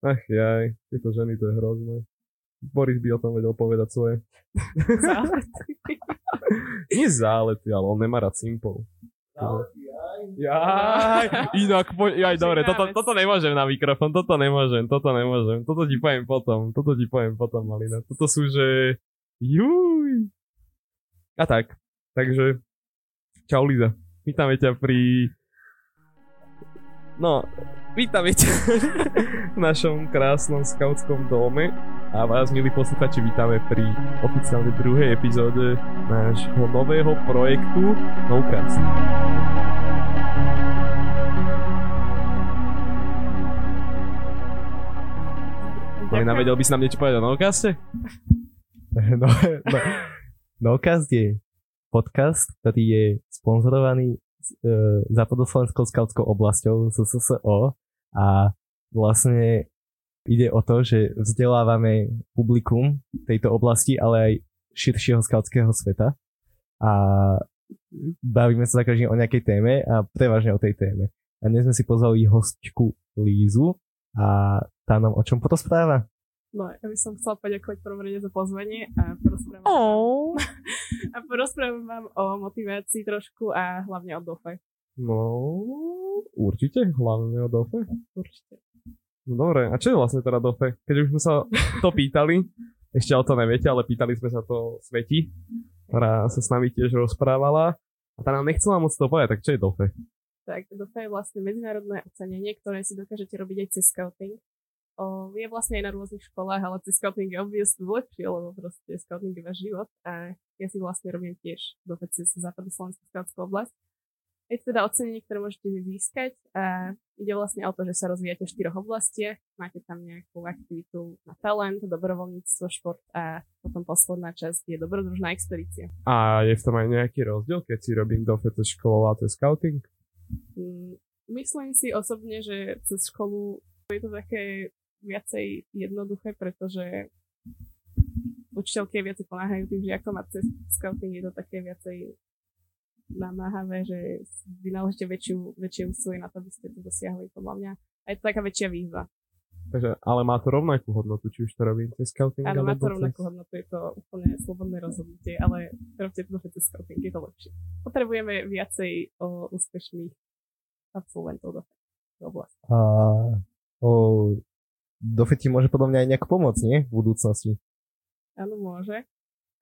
Ach jaj, tieto ženy, to je hrozné. Boris by o tom vedel povedať svoje. Zálety. Nie zálety, ale on nemá rád simpov. Zálety, aj. Jaj, inak, po, jaj, dobre, toto, toto nemôžem na mikrofón, toto nemôžem, toto nemôžem, toto ti poviem potom, toto ti poviem potom, Malina. Toto sú, že... Juj. A tak, takže, čau Liza, vítame ťa pri... No, vítame v našom krásnom skautskom dome a vás, milí posluchači, vítame pri oficiálne druhej epizóde nášho nového projektu Nocast. Malina, vedel by si nám niečo povedať o Nocaste? No, no, Nocast je podcast, ktorý je sponzorovaný uh, západoslovenskou skautskou oblasťou SSO a vlastne ide o to, že vzdelávame publikum tejto oblasti, ale aj širšieho skautského sveta a bavíme sa za každým o nejakej téme a prevažne o tej téme. A dnes sme si pozvali hostku Lízu a tá nám o čom porozpráva? No, ja by som chcela poďakovať prvom rade za pozvanie a porozprávam, Oh. a porozprávam vám o motivácii trošku a hlavne o dofe. No, určite, hlavne o DOFE. Určite. No dobre, a čo je vlastne teda DOFE? Keď už sme sa to pýtali, ešte o to neviete, ale pýtali sme sa to Sveti, ktorá sa s nami tiež rozprávala a tá nám nechcela moc to povedať, tak čo je DOFE? Tak DOFE je vlastne medzinárodné ocenenie, ktoré si dokážete robiť aj cez scouting. O, je vlastne aj na rôznych školách, ale cez scouting je obviously lepšie, lebo proste scouting je váš život a ja si vlastne robím tiež DOFE cez západoslovenskú skautskú oblasť. Je to teda ocenenie, ktoré môžete získať a ide vlastne o to, že sa rozvíjate v štyroch oblastiach. Máte tam nejakú aktivitu na talent, dobrovoľníctvo, šport a potom posledná časť je dobrodružná expedícia. A je v tom aj nejaký rozdiel, keď si robím DOFE cez školu a cez scouting? Mm, Myslím si osobne, že cez školu je to také viacej jednoduché, pretože učiteľky viacej pomáhajú tým žiakom a cez scouting je to také viacej namáhavé, že vynaložíte väčšiu, väčšie úsilie na to, aby ste to dosiahli, podľa mňa. A je to taká väčšia výzva. Takže, ale má to rovnakú hodnotu, či už to robím cez scouting Áno, má to rovnakú cez... hodnotu, je to úplne slobodné rozhodnutie, ale robte to cez scouting, je to lepšie. Potrebujeme viacej o, úspešných absolventov do do oblasti. A o, Dofe ti môže podľa mňa aj nejak pomôcť, nie? V budúcnosti. Áno, môže.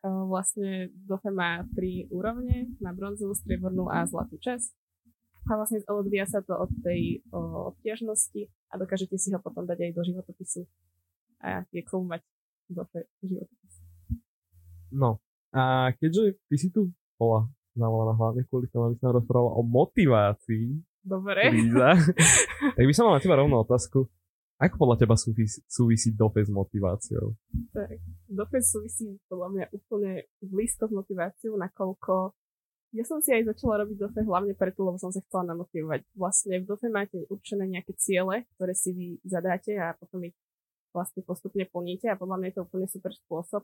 O, Vlastne DOFE má tri úrovne, na bronzovú, striebornú a zlatú časť. A vlastne odvíja sa to od tej obťažnosti a dokážete si ho potom dať aj do životopisu. A je k tomu mať DOFE životopis. No, a keďže ty si tu bola zavolaná hlavne kvôli tomu, aby som rozprával o motivácii, Dobre. Líza, tak by som mal na teba rovnú otázku. Ako podľa teba súvisí, súvisí DOFE s motiváciou? Tak, DOFE súvisí podľa mňa úplne blízko s motiváciou, nakoľko ja som si aj začala robiť DOFE hlavne preto, lebo som sa chcela namotivovať. Vlastne v DOFE máte určené nejaké ciele, ktoré si vy zadáte a potom ich vlastne postupne plníte a podľa mňa je to úplne super spôsob,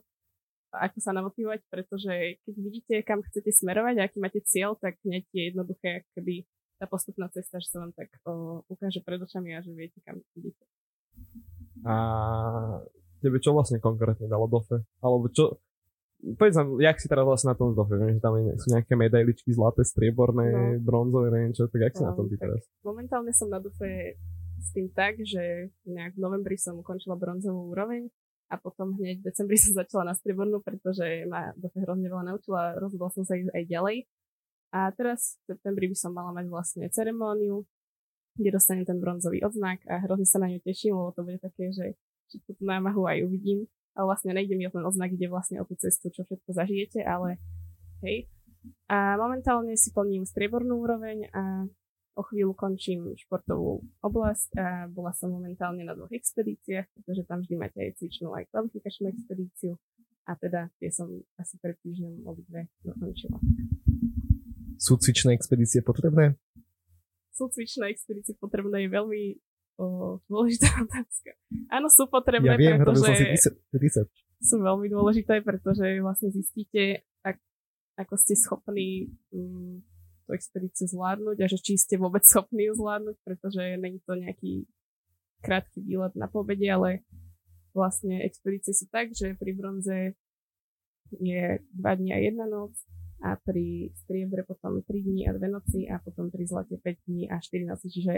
ako sa namotivovať, pretože keď vidíte, kam chcete smerovať a aký máte cieľ, tak hneď je jednoduché, keby tá postupná cesta, že sa vám tak o, ukáže pred očami a že viete, kam idete. A tebe čo vlastne konkrétne dalo DOFE? Alebo čo, povedz nám, jak si teraz vlastne na tom z DOFE? Viem, že tam sú nejaké medailičky zlaté, strieborné, No. bronzové, neviem čo, tak jak si na tom ty teraz? Momentálne som na DOFE s tým tak, že nejak v novembri som ukončila bronzovú úroveň a potom hneď v decembri som začala na striebornú, pretože ma DOFE hrozne veľa naučila, rozhodla som sa ísť aj ďalej. A teraz v septembri by som mala mať vlastne ceremóniu, kde dostanem ten bronzový odznak a hrozne sa na ňu teším, lebo to bude také, že všetku tú námahu aj uvidím. A vlastne nejde mi o ten odznak, ide vlastne o tú cestu, čo všetko zažijete, ale hej. A momentálne si plním striebornú úroveň a o chvíľu končím športovú oblasť a bola som momentálne na dvoch expedíciách, pretože tam vždy máte aj cvičnú, aj kvalifikačnú expedíciu. A teda tie som asi pred týždňom obidve dokončila. Sú cvičné expedície potrebné? Sú cvičné expedície potrebné je veľmi o, dôležitá otázka. Áno, sú potrebné, Ja viem, pretože som sú veľmi dôležité, pretože vlastne zistíte, ak, ako ste schopní mm, tú expedíciu zvládnuť a že či ste vôbec schopní ju zvládnuť, pretože není to nejaký krátky výlet na pobede, ale vlastne expedície sú tak, že pri bronze je 2 dní a jedna noc a pri striebre potom 3 dní a 2 noci a potom pri zlate 5 dní a 4 noci, čiže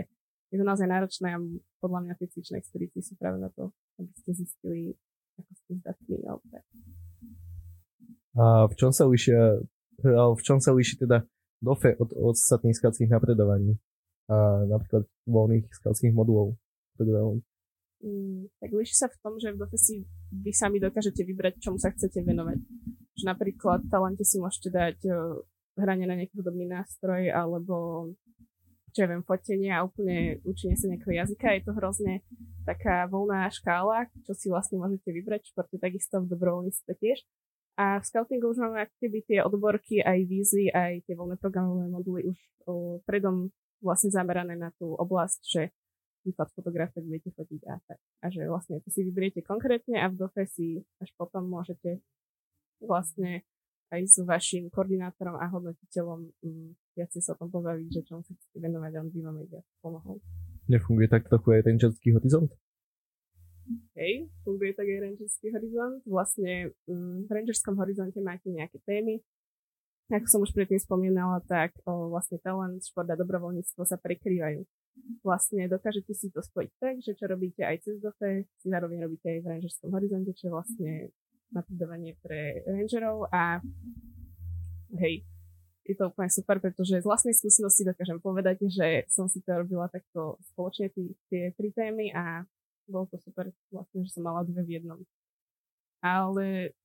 je to naozaj náročné a podľa mňa tie cvičné expedície sú práve na to, aby ste zistili, ako ste zdatní alebo tak. A v čom sa líšia, v čom sa líši teda DOFE od, od ostatných skauckých napredovaní? A napríklad voľných skautských modulov? Mm, tak líši sa v tom, že v DOFE si vy sami dokážete vybrať, čomu sa chcete venovať. Že napríklad talente si môžete dať uh, hranie na nejaký hudobný nástroj alebo čo ja viem, fotenie a úplne učenie sa nejakého jazyka. Je to hrozne taká voľná škála, čo si vlastne môžete vybrať. V športe takisto v dobrovoľníctve tiež. A v scoutingu už máme keby tie odborky, aj vízy, aj tie voľné programové moduly už o, predom vlastne zamerané na tú oblasť, že výklad fotograf, tak viete fotiť a tak. A že vlastne to si vyberiete konkrétne a v DOFE si až potom môžete vlastne aj s vašim koordinátorom a hodnotiteľom um, viac sa o tom pobaviť, že čom sa chcete venovať a on by vám aj viac pomohol. Nefunguje tak trochu aj rangerský horizont? Hej, funguje tak aj rangerský horizont. Vlastne um, v rangerskom horizonte máte nejaké témy. Ako som už predtým spomínala, tak o, vlastne talent, šport a dobrovoľníctvo sa prekrývajú. Vlastne dokážete si to spojiť tak, že čo robíte aj cez DOFE, si zároveň robíte aj v rangerskom horizonte, čo je vlastne napredovanie pre rangerov a hej, je to úplne super, pretože z vlastnej skúsenosti dokážem povedať, že som si to robila takto spoločne tý, tie tri témy a bolo to super vlastne, že som mala dve v jednom. Ale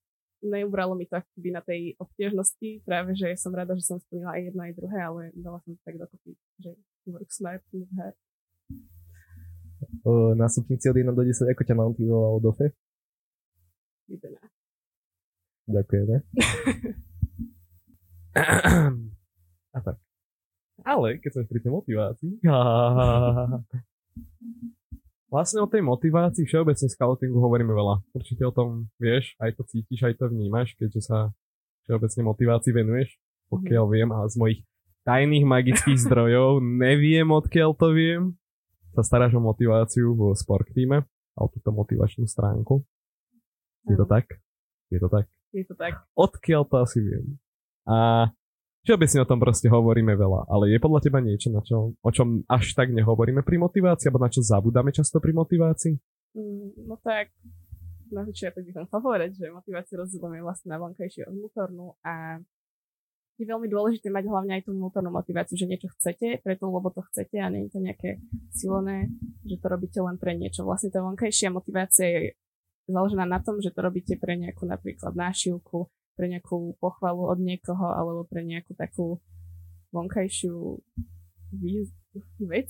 neubralo mi to akoby na tej obtiežnosti, práve že som rada, že som splnila aj jedno aj druhé, ale dala som to tak dokopy, že work smart, move hard. Na stupnici od 1 do 10, ako ťa motivovalo DOFE? 11. Ďakujeme. A tak. Ale keď sme pri tej motivácii, vlastne o tej motivácii všeobecne scoutingu hovoríme veľa. Určite o tom vieš, aj to cítiš, aj to vnímaš, keďže sa všeobecne motivácii venuješ, pokiaľ viem a z mojich tajných magických zdrojov, neviem odkiaľ to viem, sa staráš o motiváciu v sport týme a o túto motivačnú stránku. Je to tak? Je to tak? Je to tak. Odkiaľ to asi viem. A Všeobecne o tom proste hovoríme veľa, ale je podľa teba niečo, na čo, o čom až tak nehovoríme pri motivácii, alebo na čo zabudáme často pri motivácii? Mm, no tak, na začiatok by som chcel povedať, že motiváciu rozdielujeme vlastne na vonkajšiu a vnútornú a je veľmi dôležité mať hlavne aj tú vnútornú motiváciu, že niečo chcete, preto lebo to chcete a nie je to nejaké silné, že to robíte len pre niečo. Vlastne tá vonkajšia motivácia je založená na tom, že to robíte pre nejakú napríklad nášivku, pre nejakú pochvalu od niekoho alebo pre nejakú takú vonkajšiu vec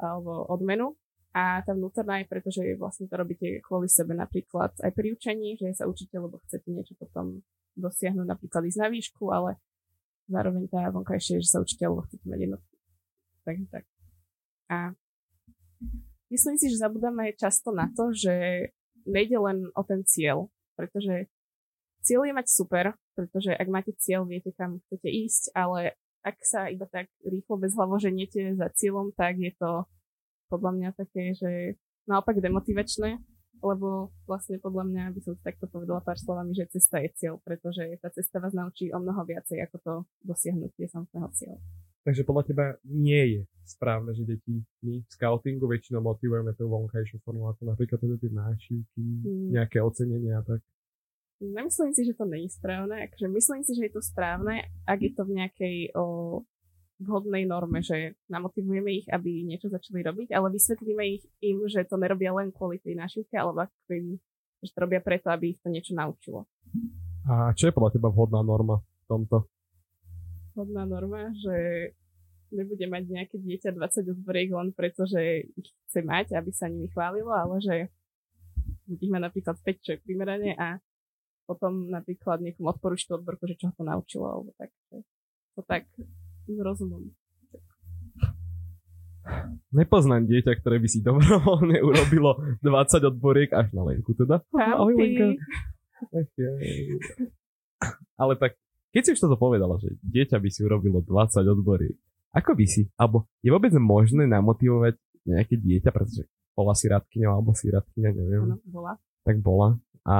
alebo odmenu. A tá vnútorná je preto, že vlastne to robíte kvôli sebe napríklad aj pri učení, že sa učíte, lebo chcete niečo potom dosiahnuť, napríklad ísť na výšku, ale zároveň tá vonkajšia je, že sa učíte, lebo chcete mať jednotku. Takže tak. A myslím si, že zabudáme často na to, že nejde len o ten cieľ, pretože Cieľ je mať super, pretože ak máte cieľ, viete, kam chcete ísť, ale ak sa iba tak rýchlo bez hlavo ženiete za cieľom, tak je to podľa mňa také, že naopak demotivačné, lebo vlastne podľa mňa by som takto povedala pár slovami, že cesta je cieľ, pretože tá cesta vás naučí o mnoho viacej ako to dosiahnutie samotného cieľa. Takže podľa teba nie je správne, že deti my v scoutingu väčšinou motivujeme tú vonkajšiu formu, ako napríklad teda tie nášivky, mm. nejaké ocenenia a tak. Nemyslím si, že to není správne. Akože myslím si, že je to správne, ak je to v nejakej o, vhodnej norme, že namotivujeme ich, aby niečo začali robiť, ale vysvetlíme ich im, že to nerobia len kvôli tej našivke, alebo kvôli, že to robia preto, aby ich to niečo naučilo. A čo je podľa teba vhodná norma v tomto? Vhodná norma, že nebude mať nejaké dieťa 20 odboriek len preto, že ich chce mať, aby sa nimi chválilo, ale že ich má napríklad 5, čo je primerane a potom napríklad niekomu odporúčiť tú odborku, že čo ho to naučilo, alebo tak. To tak s rozumom. Nepoznám dieťa, ktoré by si dobrovoľne urobilo 20 odboriek až na Lenku teda. Ahoj Lenka. Ale tak, keď si už toto povedala, že dieťa by si urobilo 20 odboriek, ako by si, alebo je vôbec možné namotivovať nejaké dieťa, pretože bola si radkyňa alebo si radkyňa, neviem. Áno, bola. Tak bola. A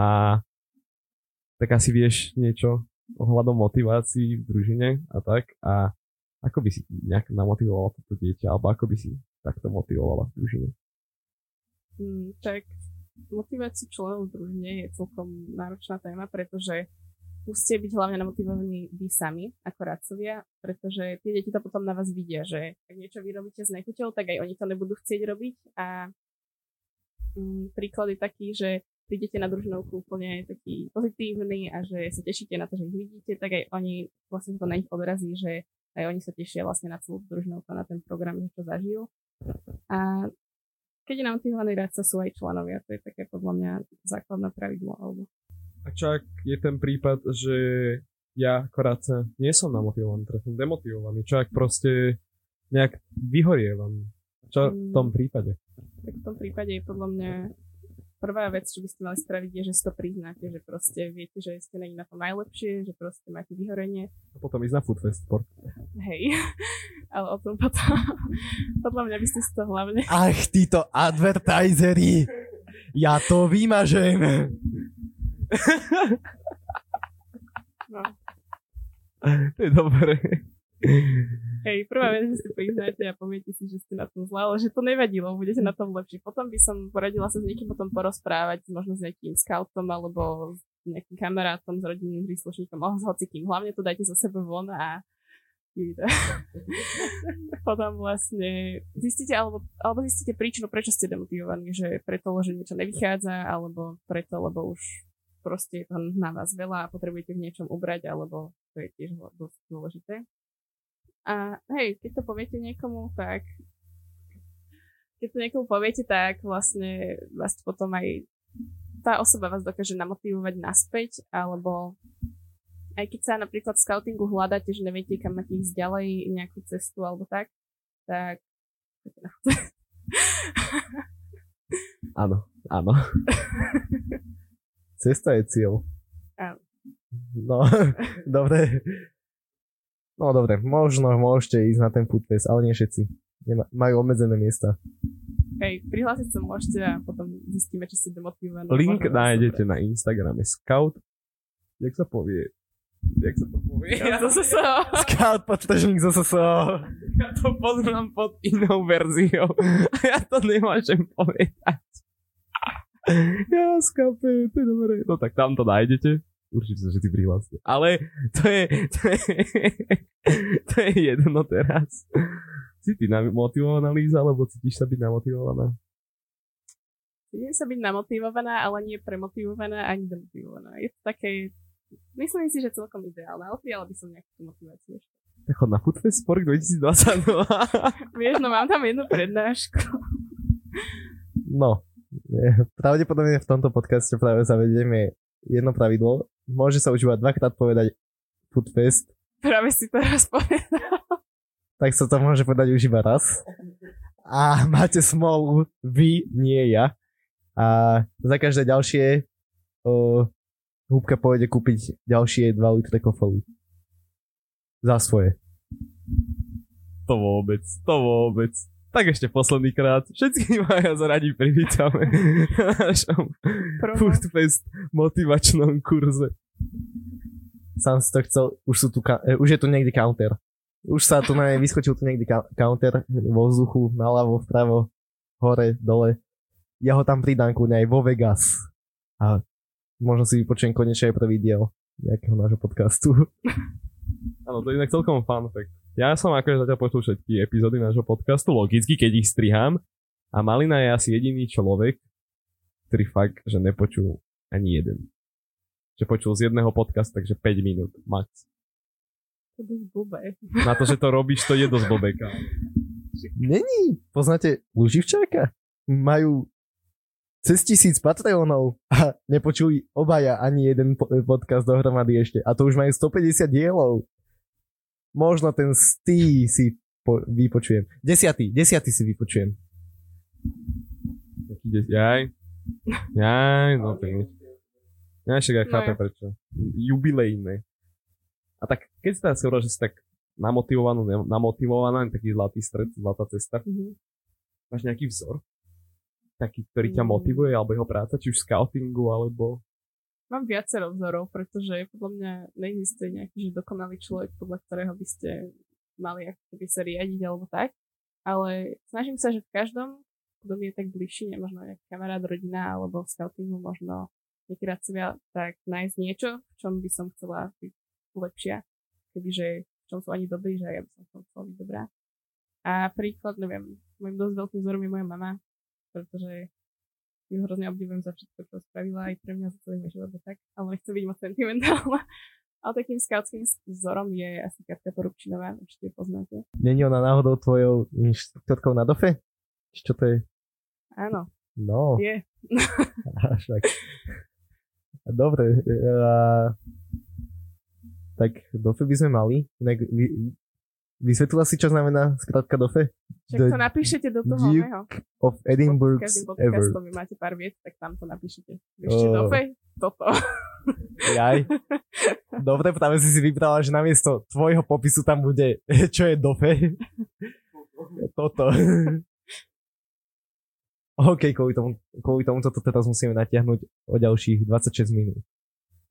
tak asi vieš niečo ohľadom motivácií v družine a tak. A ako by si nejak namotivovala toto dieťa, alebo ako by si takto motivovala v družine? Mm, tak motivácia členov družine je celkom náročná téma, pretože musíte byť hlavne namotivovaní vy sami, ako radcovia, pretože tie deti to potom na vás vidia, že ak niečo vyrobíte s nechuťou, tak aj oni to nebudú chcieť robiť a mm, príklad je taký, že prídete na družinovku úplne taký pozitívny a že sa tešíte na to, že ich vidíte, tak aj oni vlastne to na nich odrazí, že aj oni sa tešia vlastne na celú družinovku, na ten program, že to zažijú. A keď je namotivovaný radca, sú aj členovia. To je také podľa mňa základné pravidlo. Alebo... A čo ak je ten prípad, že ja ako radca nie som namotivovaný, teda som demotivovaný, čo ak proste nejak vyhorievam? Čo v tom prípade? Tak v tom prípade je podľa mňa prvá vec, čo by ste mali spraviť, je, že si to priznáte, že proste viete, že ste není na to najlepšie, že proste máte vyhorenie. A potom ísť na Foodfest Sport. Hej, ale o tom potom, podľa mňa by ste si to hlavne... Ach, títo advertisery! Ja to vymažem! No. To je dobré. Hej, prvá vec, že si priznáte a poviete si, že ste na tom zle, ale že to nevadilo, budete na tom lepšie. Potom by som poradila sa s niekým potom porozprávať, možno s nejakým scoutom alebo s nejakým kamarátom, s rodinným príslušníkom, oh, s hocikým. Hlavne to dajte zo seba von a potom vlastne zistíte, alebo, alebo zistíte príčinu, prečo ste demotivovaní, že preto, že niečo nevychádza, alebo preto, lebo už proste je to na vás veľa a potrebujete v niečom ubrať, alebo to je tiež dosť dôležité. A hej, keď to poviete niekomu, tak keď to niekomu poviete, tak vlastne vás potom aj tá osoba vás dokáže namotivovať naspäť, alebo aj keď sa napríklad v scoutingu hľadáte, že neviete, kam máte ísť ďalej, nejakú cestu alebo tak, tak Áno, áno. Cesta je cieľ. Áno. No, dobre. No dobre, možno môžete ísť na ten foodfest, ale nie všetci. Nema, majú obmedzené miesta. Hej, prihlásiť sa môžete a potom zistíme, či ste demotivovaní. Link nájdete na Instagrame Scout. Jak sa povie? Jak sa to povie? Ja to sa sa... Scout podtržník zo SSO. Ja to poznám pod inou verziou. Ja to nemôžem povedať. Ja, skape, to je dobré. No tak tam to nájdete. Určite sa všetci prihláste. Ale to je, to je, to je jedno teraz. Si ty motivovaná, Líza, alebo cítiš sa byť namotivovaná? Cítim sa byť namotivovaná, ale nie premotivovaná ani demotivovaná. Je to také, myslím si, že celkom ideálne, ale prijala by som nejakú tú motiváciu ešte. Tak chod na Foodfest Sport 2022. Vieš, no mám tam jednu prednášku. No, pravdepodobne v tomto podcaste práve zavedieme jedno pravidlo, môže sa užívať dvakrát povedať Foodfest. Práve si to raz povedal. Tak sa to môže povedať už iba raz. A máte smolu, vy, nie ja. A za každé ďalšie o, húbka pôjde kúpiť ďalšie 2 litre kofoly. Za svoje. To vôbec, to vôbec. Tak ešte posledný krát. Všetci majú radi privítame na našom Foodfest motivačnom kurze. Sám si to chcel, už, sú tu, eh, už je tu niekde counter. Už sa tu na vyskočil tu niekde counter vo vzduchu, naľavo, vpravo, hore, dole. Ja ho tam pridám kľudne aj vo Vegas. A možno si vypočujem konečne aj prvý diel nejakého nášho podcastu. Áno, to je inak celkom fun fact. Ja som akože zatiaľ počul všetky epizódy nášho podcastu, logicky, keď ich strihám. A Malina je asi jediný človek, ktorý fakt, že nepočul ani jeden. Že počul z jedného podcastu, takže 5 minút max. To je blbé. Na to, že to robíš, to je dosť blbé. Není. Poznáte Luživčáka? Majú cez tisíc Patreonov a nepočuli obaja ani jeden podcast dohromady ešte. A to už majú 150 dielov. Možno ten stý si po, vypočujem. Desiatý, desiatý si vypočujem. Jaj. Jaj, no to je. Ja však ja chápem prečo. Jubilejné. A tak, keď si teraz hovoril, že si tak namotivovaná, namotivovaná, taký zlatý stred, zlatá cesta, mm-hmm. máš nejaký vzor? taký, ktorý ťa Mm. motivuje, alebo jeho práca, či už v scoutingu, alebo... Mám viacero vzorov, pretože podľa mňa neexistuje nejaký že dokonalý človek, podľa ktorého by ste mali ako keby sa riadiť alebo tak. Ale snažím sa, že v každom, kto mi je tak bližší, možno nejaký kamarát, rodina alebo v scoutingu možno niekedy seba, tak nájsť niečo, v čom by som chcela byť lepšia. Kebyže v čom sú ani dobrí, že ja by som chcela byť dobrá. A príklad, neviem, môjim dosť veľkým vzorom je moja mama, pretože ju hrozne obdivujem za všetko, čo spravila aj pre mňa za celý môj život tak, ale nechcem byť moc sentimentálna. Ale takým skautským vzorom je asi Katka Porubčinová, určite poznáte. Není ona náhodou tvojou inštruktorkou na dofe? Čo to je? Áno, No, je. a však. Dobre. A... Tak dofe by sme mali. Inak vy, vysvetlila si, čo znamená skratka dofe? Však to napíšete do toho Duke oného. Of Edinburgh's Každým podcastom vy máte pár viet, tak tam to napíšete. Ešte Oh. do fej? Toto. Jaj. Dobre, práve si si vybrala, že namiesto tvojho popisu tam bude, čo je dofe. Toto. OK, kvôli tomu, kvôli tomu toto teraz musíme natiahnuť o ďalších 26 minút.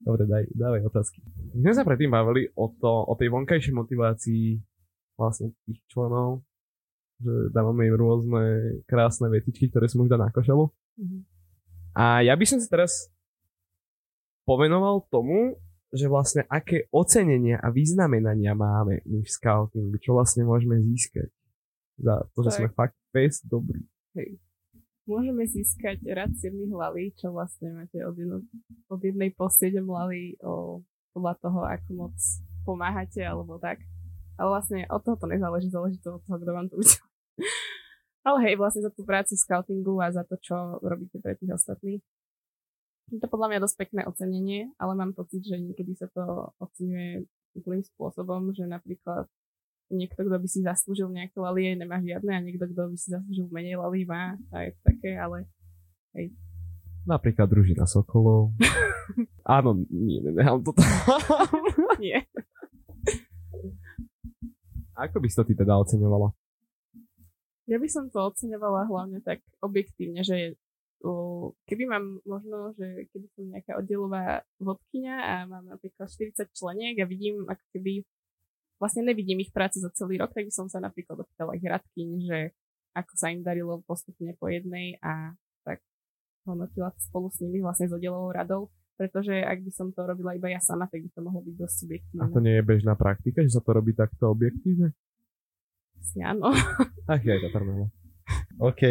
Dobre, daj, dávaj otázky. My sme sa predtým bavili o, to, o tej vonkajšej motivácii vlastne tých členov, že dávame im rôzne krásne vetičky, ktoré sú možno na košelu. Mhm. A ja by som sa teraz povenoval tomu, že vlastne aké ocenenia a vyznamenania máme my v scoutingu, čo vlastne môžeme získať za to, že Tak. sme fakt fest dobrí. Môžeme získať rad 7 hlavy, čo vlastne máte od, jedno, od jednej po 7 hlavy o, podľa toho, ako moc pomáhate alebo tak. Ale vlastne od toho to nezáleží, záleží to od toho, kto vám to udelá. Ale hej, vlastne za tú prácu scoutingu a za to, čo robíte pre tých ostatných. Je to podľa mňa dosť pekné ocenenie, ale mám pocit, že niekedy sa to oceňuje úplným spôsobom, že napríklad niekto, kto by si zaslúžil nejaké lalie, nemá žiadne a niekto, kto by si zaslúžil menej lalí, má. A je to také, ale Napríklad družina Sokolov. Áno, nie, nenechám to tam. nie. Ako by si to ty teda oceňovala? Ja by som to oceňovala hlavne tak objektívne, že keby mám možno, že keby som nejaká oddelová vodkynia a mám napríklad 40 členiek a vidím, ako keby vlastne nevidím ich prácu za celý rok, tak by som sa napríklad opýtala ich radkyň, že ako sa im darilo postupne po jednej a tak hodnotila spolu s nimi vlastne s oddelovou radou, pretože ak by som to robila iba ja sama, tak by to mohlo byť dosť A subjektívne. to nie je bežná praktika, že sa to robí takto objektívne? Asi áno. Ach, je aj Tatarnova. OK.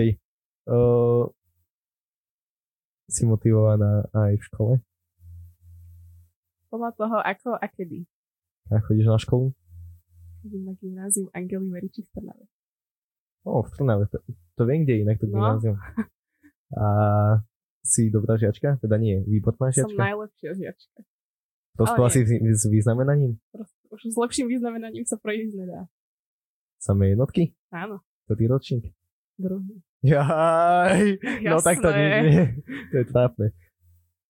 Uh, si motivovaná aj v škole? Podľa toho, ako a kedy. A chodíš na školu? Chodím na gymnázium Angely Veriči v Trnave. O, v Trnave. To, to viem, kde je inak to No. gymnázium. A si dobrá žiačka? Teda nie, výborná Som žiačka? najlepšia žiačka. Dostala ale si v- s významenaním? Proste, už s lepším vyznamenaním sa prejsť nedá. Samé jednotky? Áno, To ty ročník? druhý. Jaj, no Jasné. tak to nie, nie, to je trápne.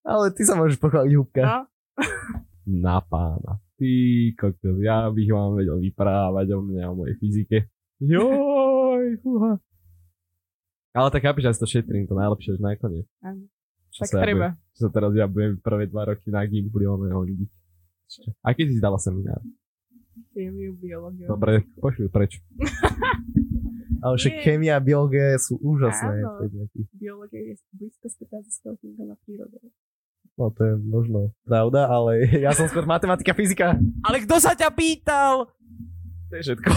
Ale ty sa môžeš pochváliť, Húbka. No, Na pána. Ty kokos, ja bych vám vedel vyprávať o mne, o mojej fyzike. Joj, fúha. Ale tak chápeš, ja si to šetrím, to najlepšie až nakoniec. áno. Čo Tak sa ja treba. budem- Čo sa teraz ja budem prvé dva roky na Gimplioného ľudí. A keď si dala seminár? Chémiu, biológiu. Dobre, pošli preč. Ale však chémia a biológia sú úžasné Áno. Biológia je blízko spätá so scoutingom a prírodou. No to je možno pravda, ale ja som skôr matematika, fyzika. Ale kto sa ťa pýtal? To je všetko.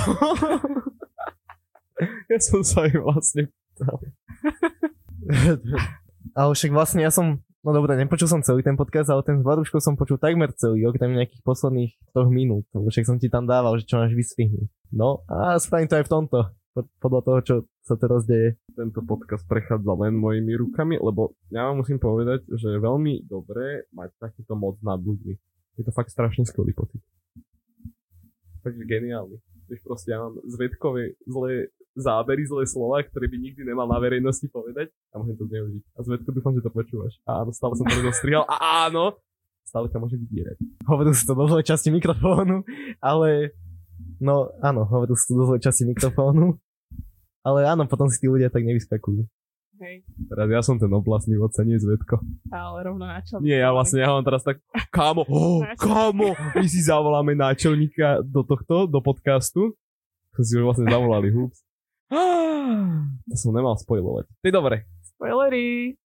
ja som sa im vlastne ale však vlastne ja som, no dobre, nepočul som celý ten podcast, ale ten s Varuškou som počul takmer celý, okrem nejakých posledných troch minút, lebo však som ti tam dával, že čo máš vystrihnúť. No a spravím to aj v tomto, pod- podľa toho, čo sa teraz deje. tento podcast prechádza len mojimi rukami, lebo ja vám musím povedať, že je veľmi dobré mať takýto moc nad ľuďmi. Je to fakt strašne skvelý pocit. Takže geniálny. Vieš, proste ja mám zvedkové zlé zábery, zlé slova, ktoré by nikdy nemal na verejnosti povedať a môžem to zneužiť. A Zvedko, dúfam, že to počúvaš. A áno, stále som to nedostrihal. A áno, stále ťa môže vydierať. Hovoril si to do zlej časti mikrofónu, ale no áno, hovoril si to do zlej časti mikrofónu. Ale áno, potom si tí ľudia tak nevyskakujú. Hej, Teraz ja som ten oblastný vodca, nie Zvedko. ale rovno načal. Nie, ja vlastne, ja mám teraz tak, kámo, oh, kámo, my si zavoláme náčelníka do tohto, do podcastu. Som si už vlastne zavolali, hups. To som nemal spojovať. To je dobre, Spoilery!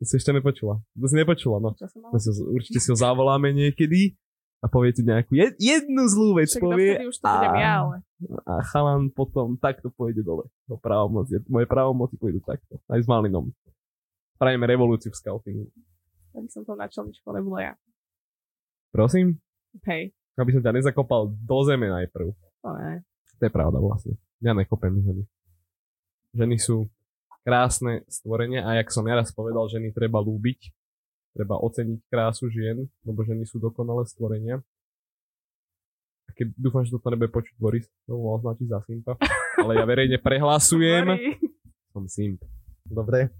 to si ešte nepočula. To si nepočula, no. To si, určite si ho zavoláme niekedy a povie tu nejakú jed, jednu zlú vec Však povie už to budem ja, ale a chalan potom takto pôjde dole. Do právomoci. Moje právomoci pôjdu takto. Aj s Malinom. Spravíme revolúciu v scoutingu. aby som to načelničkou nebola ja. Prosím? Hej, Aby som ťa nezakopal do zeme najprv. to ne. To je pravda vlastne. Ja nekopem ženy. Ženy sú krásne stvorenia a jak som ja raz povedal, ženy treba lúbiť. Treba oceniť krásu žien, lebo ženy sú dokonalé stvorenia. A keď dúfam, že toto nebude počuť Boris, to ho označiť za simpa. Ale ja verejne prehlasujem. Som simp. Dobre.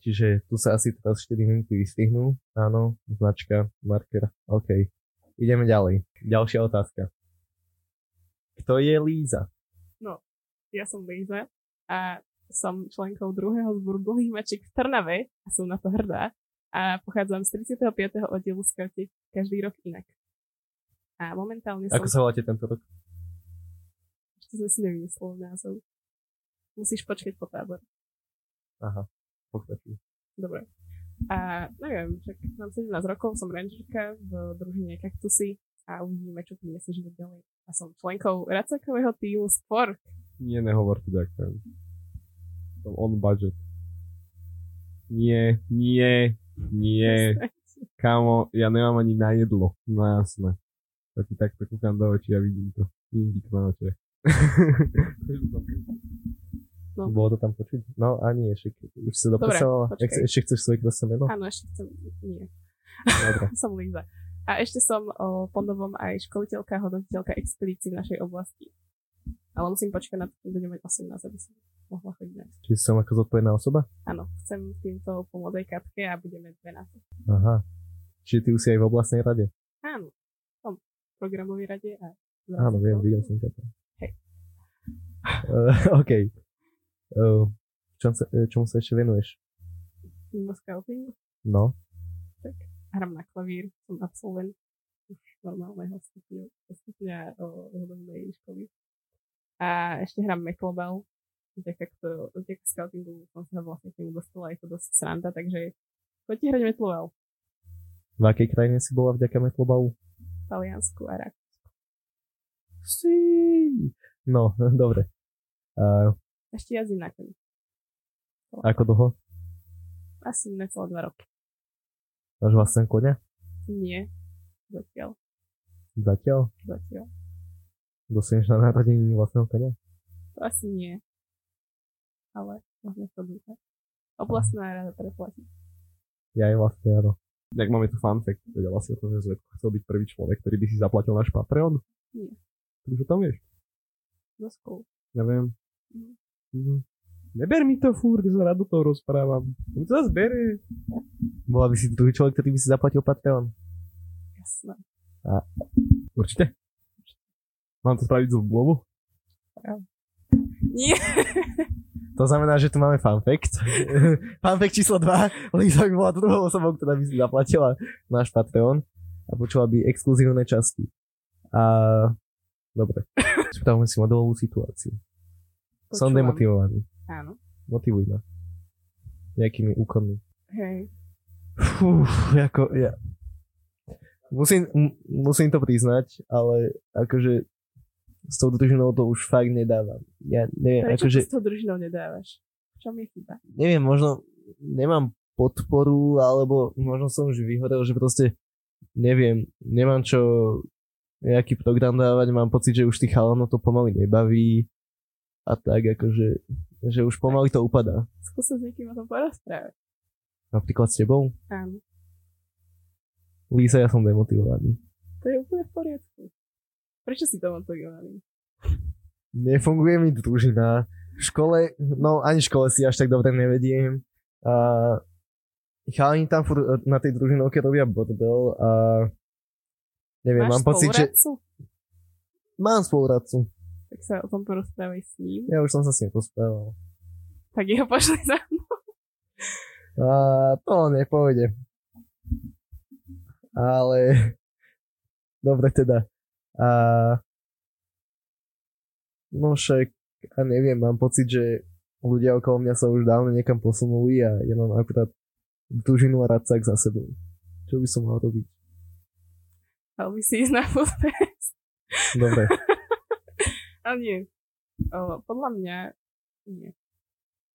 Čiže tu sa asi teraz 4 minúty vystihnú. Áno, značka, marker. OK. Ideme ďalej. Ďalšia otázka. Kto je Líza? Ja som Líza a som členkou druhého zboru dlhých mačiek v Trnave a som na to hrdá. A pochádzam z 35. oddielu Scouti každý rok inak. A momentálne som... Ako sa voláte tento rok? Ešte sme si nevymysleli názov. Musíš počkať po tábor. Aha, pokračuj. Dobre. A neviem, však mám 17 rokov, som rangerka v družine Kaktusy a uvidíme, čo priniesie život ďalej. A som členkou racakového týmu Sport. Nie, nehovor to ďakujem. Som on budget. Nie, nie, nie. Kámo, ja nemám ani na jedlo. No jasné. Ja ti takto kúkam do očí a vidím to. Vidím to na očiach. No. Bolo to tam počuť? No a nie, ešte, už sa Dobre, počkaj. Ešte, ešte chceš svoje krásne meno? Áno, ešte chcem... Nie. Dobre. som Líza. A ešte som o, pondovom aj školiteľka hodnotiteľka expedícií v našej oblasti. Ale musím počkať na to, budem mať 18, aby som mohla chodiť na Čiže som ako zodpovedná osoba? Áno, chcem týmto pomôcť aj Katke a budeme dve na to. Aha. Čiže ty už si aj v oblastnej rade? Áno, som v programovej rade a... Áno, viem, videl som ťa tam. Hej. Uh, OK. Uh, čom sa, eh, čomu sa ešte venuješ? Mimo scouting. No, Hram na klavír, som absolvent už normálneho stupňa, stupňa hudobnej školy. A ešte hram meklobal. Vďaka, to, vďaka scoutingu som sa vlastne k nemu dostala, je to dosť sranda, takže poďte hrať metlobal v akej krajine si bola vďaka Metlobalu? Taliansku a Rakúsku. Sí. No, dobre. Uh, Ešte jazdím na koni. ako dlho? Asi necelé dva roky. Máš vlastne konia? Nie. Zatiaľ. Zatiaľ? Zatiaľ. Dosiahneš na narodení vlastného konia? To asi nie. Ale možno to bude. Oblastná rada preplatí. Ja aj vlastne áno. Tak máme tu fun fact. Vedela si o tom, že Zvedko chcel byť prvý človek, ktorý by si zaplatil náš Patreon? Nie. Už o tom vieš? No skôl. Neviem. Mhm. Mhm. Neber mi to furt, že sa rád do toho rozprávam. On to zase bere. Bola by si druhý človek, ktorý by si zaplatil Patreon. Jasné. Určite. Mám to spraviť zo zmluvu? Nie. To znamená, že tu máme fun fact. fun fact číslo 2. Lisa by bola druhou osobou, ktorá by si zaplatila náš Patreon a počula by exkluzívne časti. A dobre. Spýtame si modelovú situáciu. Som Počúvam. demotivovaný. Áno. Motivuj ma. Nejakými úkonmi. Hej. Fú, ako, ja. Musím, m- musím to priznať, ale akože s tou družinou to už fakt nedávam. Ja neviem, Prečo akože, to s tou družinou nedávaš? V čom je chyba? neviem, možno nemám podporu, alebo možno som už vyhorel, že proste neviem, nemám čo nejaký program dávať, mám pocit, že už tých chalanov to pomaly nebaví a tak akože, že už pomaly to upadá. Skús sa s niekým o tom porozprávať. Napríklad s tebou? Áno. Lísa, ja som demotivovaný. To je úplne v poriadku. Prečo si to motivovaný? Nefunguje mi družina. V škole, no ani v škole si až tak dobre nevediem. A chalani tam furt na tej družinovke robia bordel a neviem, Máš mám pocit, že mám spoluradcu. Tak sa o tom porozprávaj s ním. Ja už som sa s ním pospával. tak jeho pošli za mnou. A to nepôjde. Ale... Dobre teda. A... No však, a neviem, mám pocit, že ľudia okolo mňa sa už dávno niekam posunuli a ja mám akurát dužinu a racák za sebou. Čo by som mal robiť? Mal by si ísť na. Dobre. Ale nie. O, podľa mňa nie.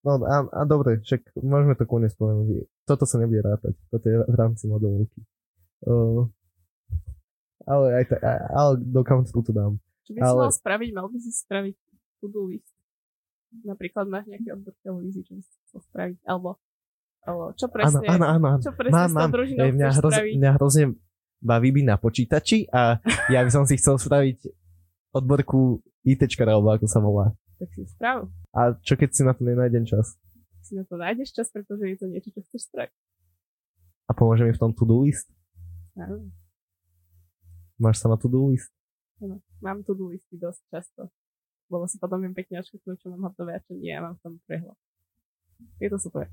No a, a dobre, však môžeme to kľudne spomenúť. Toto sa nebude rátať. Toto je v rámci modelovky. Uh, ale aj ta, ale do counteru to dám. Čo by si Ale- mal spraviť? Mal by si spraviť to-do list. Napríklad máš nejaké odbor televízii, čo by si chcel spraviť. Alebo, alebo čo presne, áno, áno. áno. čo presne Mám, mám. Mňa, hroz, spraviť. mňa hrozne baví byť na počítači a ja by som si chcel spraviť odborku ITčka, alebo ako sa volá. Tak si sprav. A čo keď si na to nenájdem čas? Si na to nájdeš čas, pretože je to niečo, čo chceš spraviť. A pomôže mi v tom to-do list? Áno. Máš sa na to-do list? Áno. Mám to-do listy dosť často. Lebo si potom viem pekne odškrtnúť, čo mám hotové a čo nie. A mám v tom prehľad. Je to super.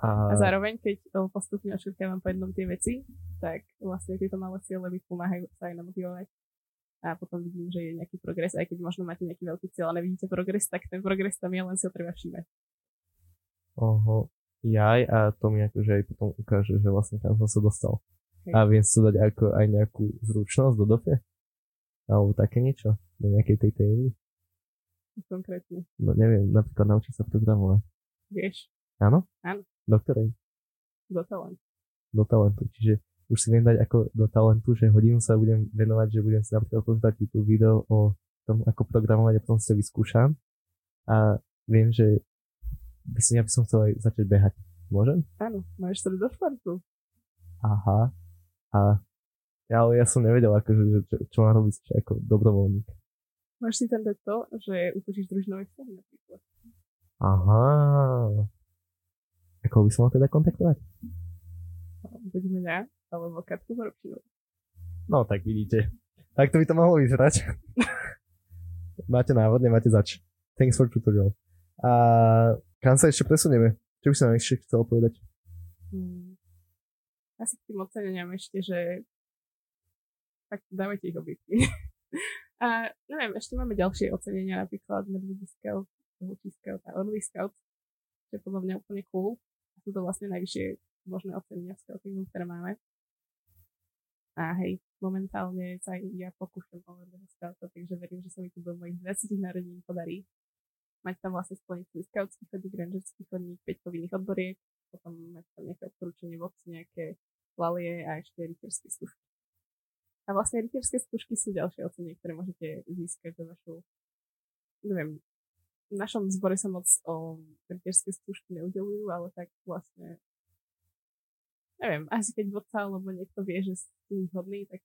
A, A zároveň, keď o, postupne odškrtávam po jednom tie veci, tak vlastne tieto malé ciele mi pomáhajú sa aj namotivovať. A potom vidím, že je nejaký progres, aj keď možno máte nejaký veľký cieľ a nevidíte progres, tak ten progres tam je, len si ho treba všímať. Oho, jaj a to mi akože aj potom ukáže, že vlastne tam som sa dostal. Hej. A viem si dať ako aj nejakú zručnosť do dofe? Alebo také niečo? Do nejakej tej témy? Konkrétne. No neviem, napríklad naučiť sa programovať. Vieš, Áno? Áno. Do ktorej? do talent. Do talentu. Čiže už si viem dať ako do talentu, že hodinu sa budem venovať, že budem si napríklad pozerať YouTube video o tom, ako programovať a potom si to vyskúšam. A viem, že by som, ja by som chcel aj začať behať. Môžem? Áno, máš sa do športu. Aha. A ja, ale ja som nevedel, akože, že, čo, čo mám robiť že ako dobrovoľník. Máš si tam dať to, že utočíš družinové vzťahy napríklad. Aha. Ako by som mal teda kontaktovať? Buď mňa, alebo Katku Vorobšinovú. No, tak vidíte. Tak to by to mohlo vyzerať. máte návod, nemáte zač. Thanks for tutorial. A kam sa ešte presunieme? Čo by som vám ešte chcel povedať? Hmm. Asi k tým oceneniam ešte, že tak dávajte ich objektívne. a neviem, ešte máme ďalšie ocenenia, napríklad Medvedí Scout, Vlčí Scout a Orlý Scout, čo je podľa mňa úplne cool. A sú to vlastne najvyššie možné ocenenia scoutingu, ktoré máme. A hej, momentálne sa aj ja pokúšam o Scouta, takže verím, že sa mi to do mojich 20 narodín podarí. Mať tam vlastne svoj scoutský chodník, rangerský chodník, 5 povinných odboriek, potom mať tam nejaké odporúčanie v obci, nejaké lalie a ešte rytierské skúšky. A vlastne rytierské skúšky sú ďalšie ocenie, ktoré môžete získať za vašu, neviem, v našom zbore sa moc o rytierské skúšky neudelujú, ale tak vlastne neviem, asi keď vodca alebo niekto vie, že sú hodný, tak.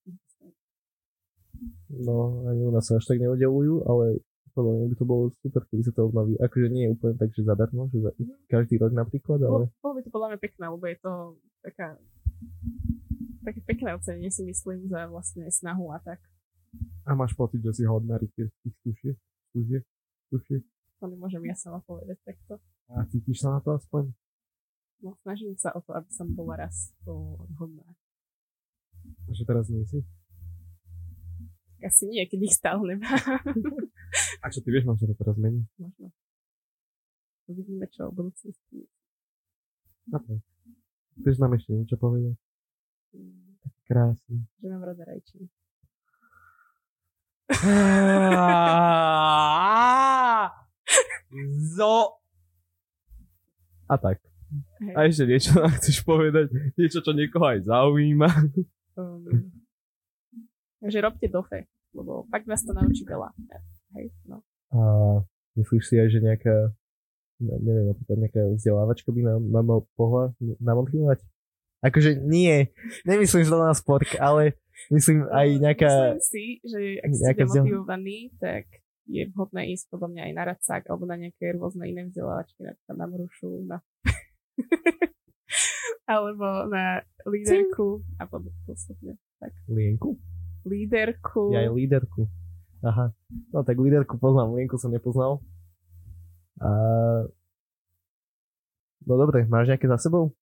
No, ani u nás sa až tak neudelujú, ale podľa mňa by to bolo super, keby sa to obnoví. Akože nie je úplne tak, že zadarmo, že za, každý rok napríklad, ale Bolo, bolo by to podľa mňa pekné, lebo je to taká také pekné ocenenie si myslím za vlastne snahu a tak. A máš pocit, že si hodná rytierských skúšiek? Skúšiek? Skúšiek? To nemôžem ja sama povedať takto. A cítiš sa na to aspoň? No, snažím sa o to, aby som bola raz hodná. A že teraz nie si? Asi nie, keď ich stále nemám. A čo ty vieš, mám sa to teraz mení? Možno. Uvidíme, čo v budúcnosti. Tak. Chceš nám ešte niečo povedať? Mm, Krásne. Že mám rada rajčiny. Zo... A tak. Hej. A ešte niečo nám chceš povedať? Niečo, čo niekoho aj zaujíma? Um, takže robte dofe, lebo fakt vás to naučí veľa. Hej, no. A myslíš si aj, že nejaká, ne- neviem, napríklad nejaká vzdelávačka by nám, nám mal pohľa namotivovať? Akože nie, nemyslím, že to na sport, ale myslím aj nejaká... Myslím si, že ak ste demotivovaní, tak je vhodné ísť podľa mňa aj na radcák alebo na nejaké rôzne iné vzdelávačky, napríklad na Mrušu, na alebo na líderku a pod- postupne. Tak. Lienku? Líderku. Ja aj líderku. Aha. No tak líderku poznám, Lienku som nepoznal. A No dobre, máš nejaké za sebou?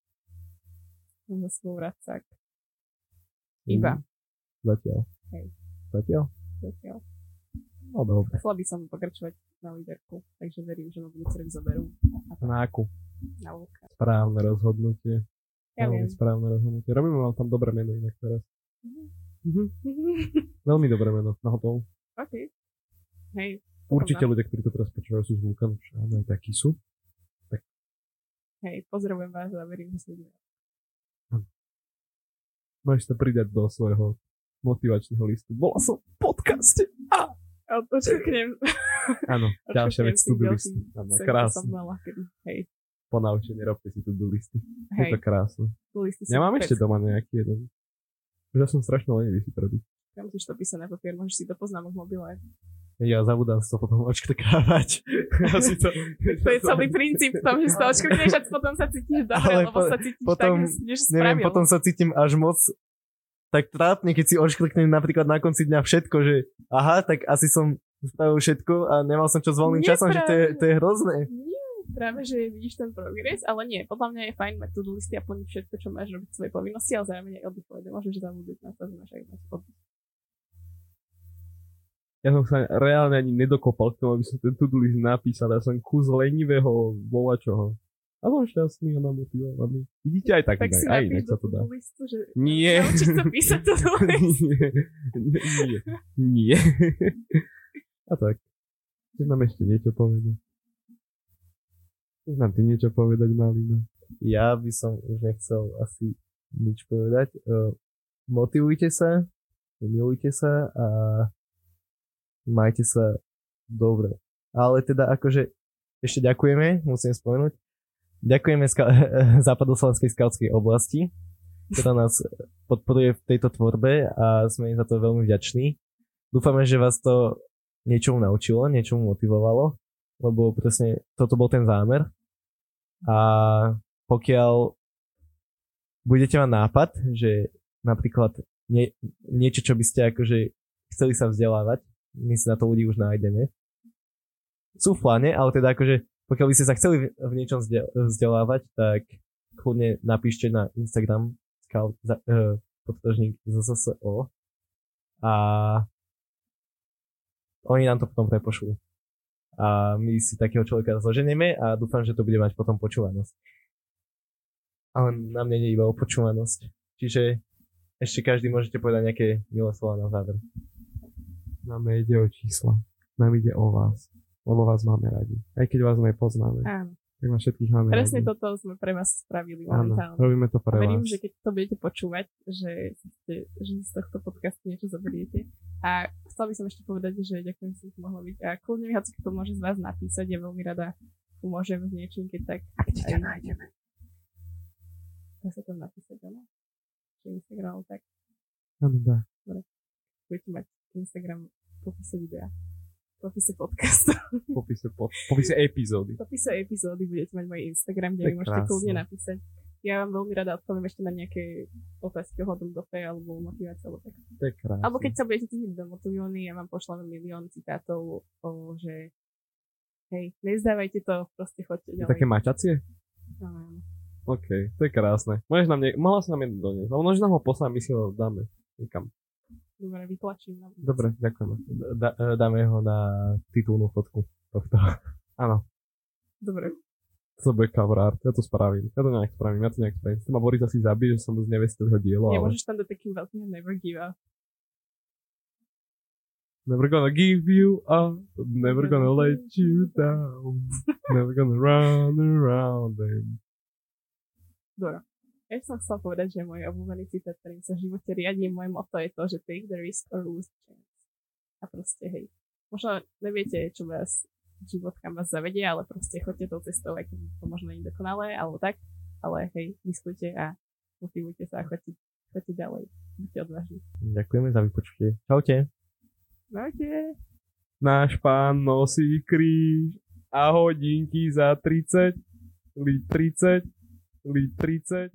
Mám za sebou vracák. Iba. Mm, Zatiaľ. Hej. Zatiaľ? Zatiaľ. No dobre. Chcela by som pokračovať na líderku, takže verím, že ma budúci rok zoberú Na akú? Na Luka. Správne rozhodnutie. Ja Veľmi viem. správne rozhodnutie. Robíme vám tam dobré meno inak teraz. Mhm. Veľmi dobré meno. Na hotov. OK. Hej. Určite ľudia, ktorí to teraz počúvajú, sú z Vulkanu. Áno, aj takí sú. Hej, pozdravujem vás a verím, že sa bude. Máš to pridať do svojho motivačného listu. Bola som v podcaste. A odčeknem. Áno, ďalšia vec, to do sen, čo som krásne. mala kedy. Hej. Ponaučenie, robte si tu do listy. Je Hej. to krásne. Listy Ja mám ešte doma nejaký jeden. Už ja som strašne lenivý si to robiť. Ja musíš to písať na papier, môžeš si to poznámok v mobile. Ja zabudám si to potom si to... To je celý princíp v tom, že si to odškrtneš a potom sa cítiš dobre, Ale lebo po- sa cítiš potom, tak, že si Neviem, spravil. potom sa cítim až moc tak trápne, keď si odškrtnem napríklad na konci dňa všetko, že aha, tak asi som spravil všetko a nemal som čo s voľným časom, že to je, to je hrozné. Nie, práve, že vidíš ten progres, ale nie, podľa mňa je fajn mať tu listy a plniť všetko, čo máš robiť svoje povinnosti, ale zároveň aj oddychovať. Nemôžeš zabudnúť na to, že máš aj mať oddych. Ja som sa reálne ani nedokopal k tomu, aby som ten to-do list napísal. Ja som kus lenivého volačoho. A som šťastný a namotivovaný. Vidíte aj tak, Tak inak, aj inak sa to dá. to listu, že Nie. naučiť sa písať to do nie, nie, nie. A tak. Chceš nám ešte niečo povedať? Nám ty niečo povedať, Malina? Ja by som už nechcel asi nič povedať. Uh, motivujte sa, milujte sa a majte sa dobre. Ale teda akože ešte ďakujeme, musím spomenúť. Ďakujeme ska- západoslovenskej skautskej oblasti, ktorá nás podporuje v tejto tvorbe a sme im za to veľmi vďační. Dúfame, že vás to niečomu naučilo, niečomu motivovalo, lebo presne toto bol ten zámer. A pokiaľ budete mať nápad, že napríklad nie, niečo, čo by ste akože chceli sa vzdelávať, my si na to ľudí už nájdeme. Sú v pláne, ale teda akože pokiaľ by ste sa chceli v- niečom vzde- vzdelávať, tak kľudne napíšte na Instagram scout, uh, podtržník ZSSO a oni nám to potom prepošlú. A my si takého človeka zoženieme a dúfam, že to bude mať potom počúvanosť. Ale nám nie je iba o počúvanosť. Čiže ešte každý môžete povedať nejaké milé slova na záver. Nám nejde o čísla. Nám ide o vás. Lebo vás máme radi. Aj keď vás nepoznáme. Áno, Tak vás všetkých máme presne radi. toto sme pre vás spravili Áno, momentálne. robíme to A pre verím, vás. že keď to budete počúvať, že, ste, že z tohto podcastu niečo zoberiete. A chcel by som ešte povedať, že ďakujem, že som tu mohla byť. A kľudne mi hoci kto môže z vás napísať, ja veľmi rada pomôžem s niečím, keď tak. A kde ťa aj- nájdeme? Dá sa tam napísať, áno? Či Instagram, tak Áno, dá. budete mať Instagram v popise videa. Popise podcastu. Popise, po, v popise epizódy. Popise epizódy budete mať môj Instagram, kde mi môžete kľudne napísať. Ja vám veľmi rada odpoviem ešte na nejaké otázky ohľadom dofe alebo motivácie alebo tak. To je krásne. Alebo keď sa budete cítiť demotivovaní, ja vám pošlem milión citátov o, že hej, nezdávajte to, proste choďte Je ďalej. také maťacie? Áno, áno. OK, to je krásne. Môžeš nám nie... Mohla si nám jedno doniesť. Ale môžeš nám ho poslať, my si ho dáme. Niekam. Dobre, vytlačím. Dobre, ďakujeme. Da, e, dáme ho na titulnú fotku tohto. Áno, Dobre. to bude cover art. Ja to spravím. Ja to nejak spravím, ja to nejak spravím. Chcem ma Boris asi zabije, že som mu znevestil dielo, ale... Nemôžeš tam dať takým veľkým never give up. Never gonna give you up, never gonna let you down, never gonna run around and... Dobre. Ja som chcela povedať, že môj obľúbený citát, ktorým sa v živote riadí, môj motto je to, že take the risk or lose the chance. A proste, hej. Možno neviete, čo vás život kam vás zavedie, ale proste choďte tou cestou, aj keď to možno nie je dokonalé, alebo tak. Ale hej, riskujte a motivujte sa a choďte, choďte ďalej. Buďte odvážni. Ďakujeme za vypočutie. Čaute. Ahojte. Náš pán nosí kríž a hodinky za 30, lí 30, lí 30.